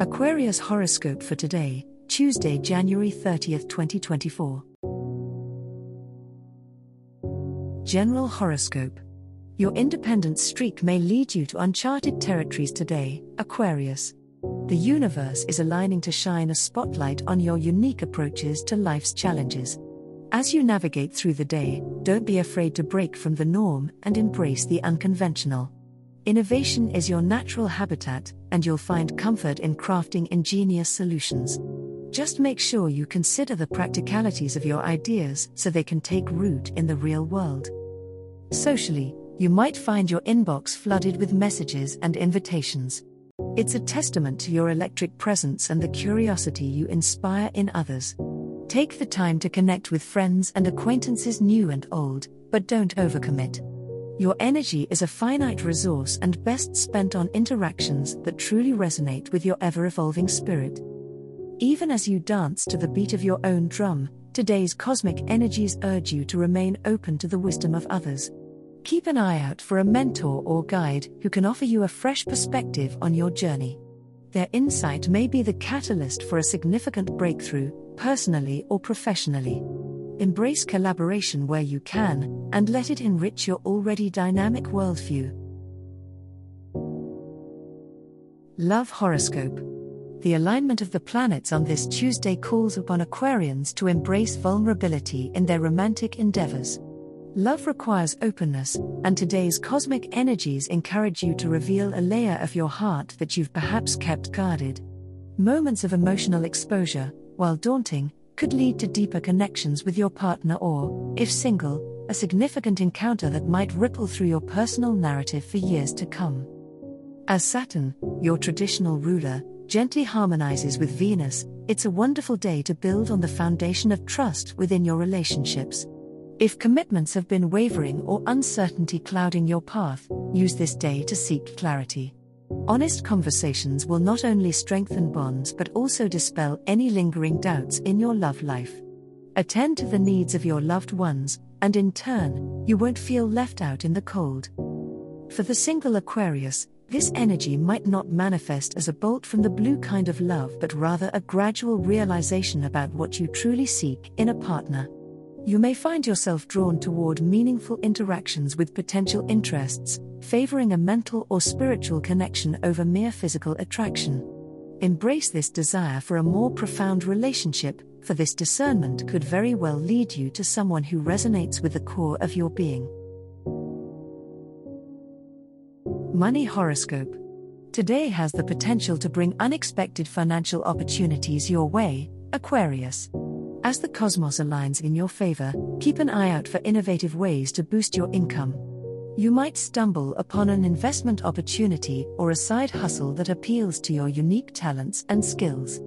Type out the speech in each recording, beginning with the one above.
Aquarius horoscope for today, Tuesday, January 30th, 2024. General horoscope. Your independent streak may lead you to uncharted territories today, Aquarius. The universe is aligning to shine a spotlight on your unique approaches to life's challenges. As you navigate through the day, don't be afraid to break from the norm and embrace the unconventional. Innovation is your natural habitat, and you'll find comfort in crafting ingenious solutions. Just make sure you consider the practicalities of your ideas so they can take root in the real world. Socially, you might find your inbox flooded with messages and invitations. It's a testament to your electric presence and the curiosity you inspire in others. Take the time to connect with friends and acquaintances new and old, but don't overcommit. Your energy is a finite resource and best spent on interactions that truly resonate with your ever evolving spirit. Even as you dance to the beat of your own drum, today's cosmic energies urge you to remain open to the wisdom of others. Keep an eye out for a mentor or guide who can offer you a fresh perspective on your journey. Their insight may be the catalyst for a significant breakthrough, personally or professionally. Embrace collaboration where you can, and let it enrich your already dynamic worldview. Love Horoscope The alignment of the planets on this Tuesday calls upon Aquarians to embrace vulnerability in their romantic endeavors. Love requires openness, and today's cosmic energies encourage you to reveal a layer of your heart that you've perhaps kept guarded. Moments of emotional exposure, while daunting, could lead to deeper connections with your partner or, if single, a significant encounter that might ripple through your personal narrative for years to come. As Saturn, your traditional ruler, gently harmonizes with Venus, it's a wonderful day to build on the foundation of trust within your relationships. If commitments have been wavering or uncertainty clouding your path, use this day to seek clarity. Honest conversations will not only strengthen bonds but also dispel any lingering doubts in your love life. Attend to the needs of your loved ones, and in turn, you won't feel left out in the cold. For the single Aquarius, this energy might not manifest as a bolt from the blue kind of love but rather a gradual realization about what you truly seek in a partner. You may find yourself drawn toward meaningful interactions with potential interests, favoring a mental or spiritual connection over mere physical attraction. Embrace this desire for a more profound relationship, for this discernment could very well lead you to someone who resonates with the core of your being. Money Horoscope Today has the potential to bring unexpected financial opportunities your way, Aquarius. As the cosmos aligns in your favor, keep an eye out for innovative ways to boost your income. You might stumble upon an investment opportunity or a side hustle that appeals to your unique talents and skills.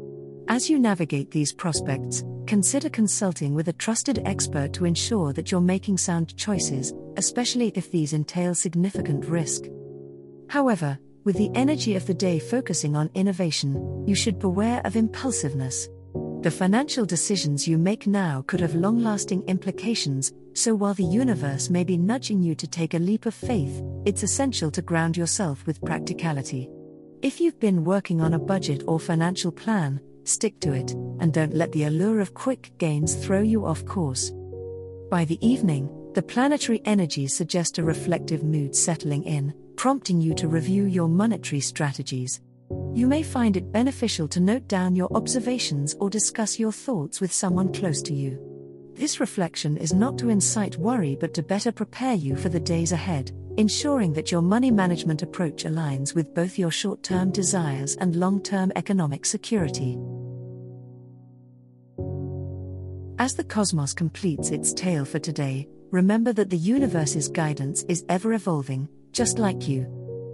As you navigate these prospects, consider consulting with a trusted expert to ensure that you're making sound choices, especially if these entail significant risk. However, with the energy of the day focusing on innovation, you should beware of impulsiveness. The financial decisions you make now could have long lasting implications, so while the universe may be nudging you to take a leap of faith, it's essential to ground yourself with practicality. If you've been working on a budget or financial plan, stick to it, and don't let the allure of quick gains throw you off course. By the evening, the planetary energies suggest a reflective mood settling in, prompting you to review your monetary strategies. You may find it beneficial to note down your observations or discuss your thoughts with someone close to you. This reflection is not to incite worry but to better prepare you for the days ahead, ensuring that your money management approach aligns with both your short term desires and long term economic security. As the cosmos completes its tale for today, remember that the universe's guidance is ever evolving, just like you.